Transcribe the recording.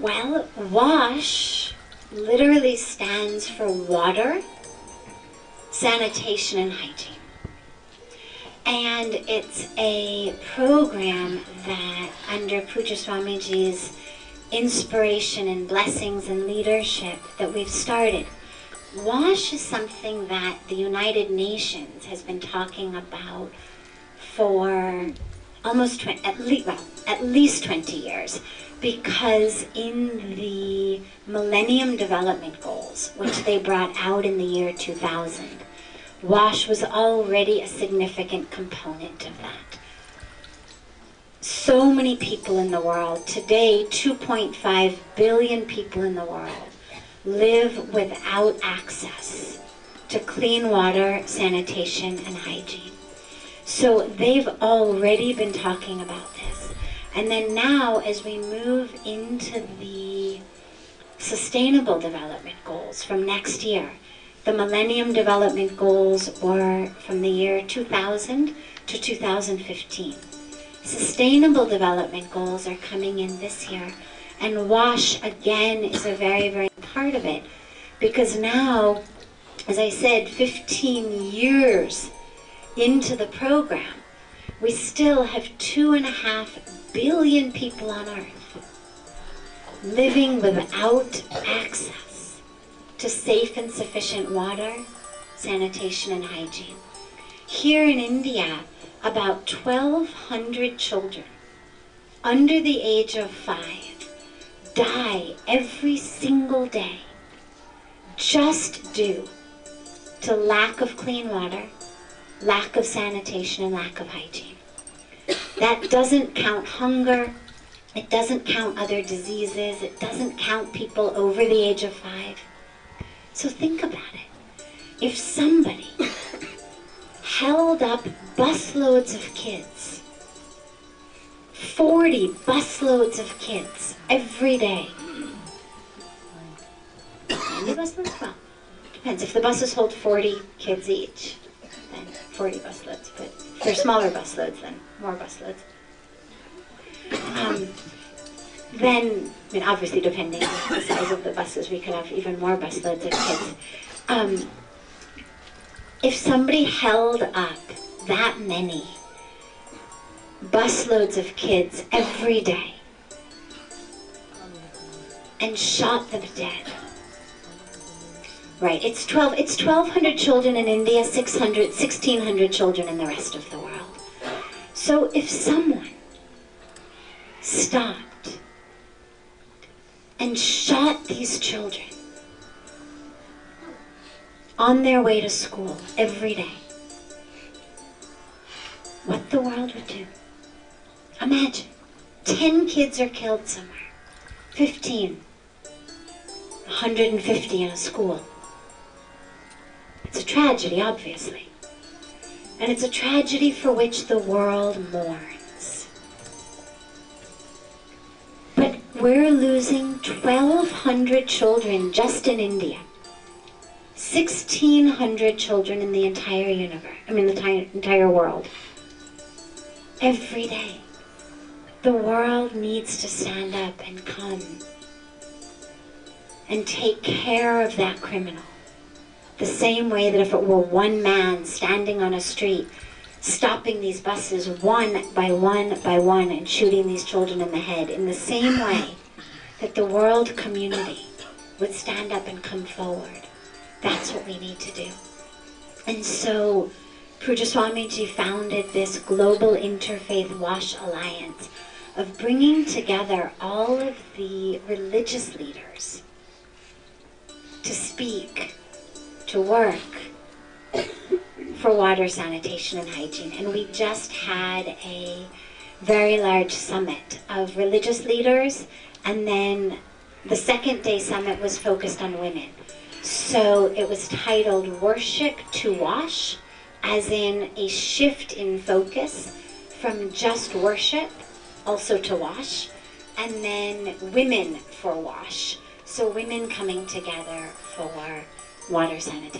Well, WASH literally stands for water, sanitation, and hygiene. And it's a program that, under Pujya Swamiji's inspiration and blessings and leadership, that we've started. WASH is something that the United Nations has been talking about for almost 20, at least well, at least 20 years because in the Millennium Development Goals, which they brought out in the year 2000, WASH was already a significant component of that. So many people in the world, today 2.5 billion people in the world, live without access to clean water, sanitation, and hygiene. So they've already been talking about this. And then now, as we move into the Sustainable Development Goals from next year, the Millennium Development Goals were from the year 2000 to 2015. Sustainable Development Goals are coming in this year, and WASH again is a very, very part of it because now, as I said, 15 years into the program, we still have two and a half billion people on earth living without access to safe and sufficient water, sanitation, and hygiene. Here in India, about 1,200 children under the age of five die every single day just due to lack of clean water, lack of sanitation, and lack of hygiene. That doesn't count hunger. It doesn't count other diseases. It doesn't count people over the age of five. So think about it. If somebody held up busloads of kids, 40 busloads of kids every day, how many busloads? Well, depends. If the buses hold 40 kids each, then 40 busloads. But they're smaller busloads, then more busloads. Um, then, I mean, obviously, depending on the size of the buses, we could have even more busloads of kids. Um, if somebody held up that many busloads of kids every day and shot them dead, right? It's 12. It's 1,200 children in India, 600, 1,600 children in the rest of the world. So if someone stopped and shot these children on their way to school every day, what the world would do. Imagine 10 kids are killed somewhere, 15, 150 in a school. It's a tragedy, obviously. And it's a tragedy for which the world mourns. But we're losing 1,200 children just in India. 1,600 children in the entire universe, I mean, the ti- entire world. Every day. The world needs to stand up and come and take care of that criminal. The same way that if it were one man standing on a street, stopping these buses one by one by one and shooting these children in the head, in the same way that the world community would stand up and come forward. That's what we need to do. And so Swamiji founded this global interfaith WASH alliance of bringing together all of the religious leaders to speak, to work for water sanitation and hygiene. And we just had a very large summit of religious leaders, and then the second day summit was focused on women. So it was titled Worship to Wash, as in a shift in focus from just worship also to wash, and then women for wash. So women coming together for water sanitation.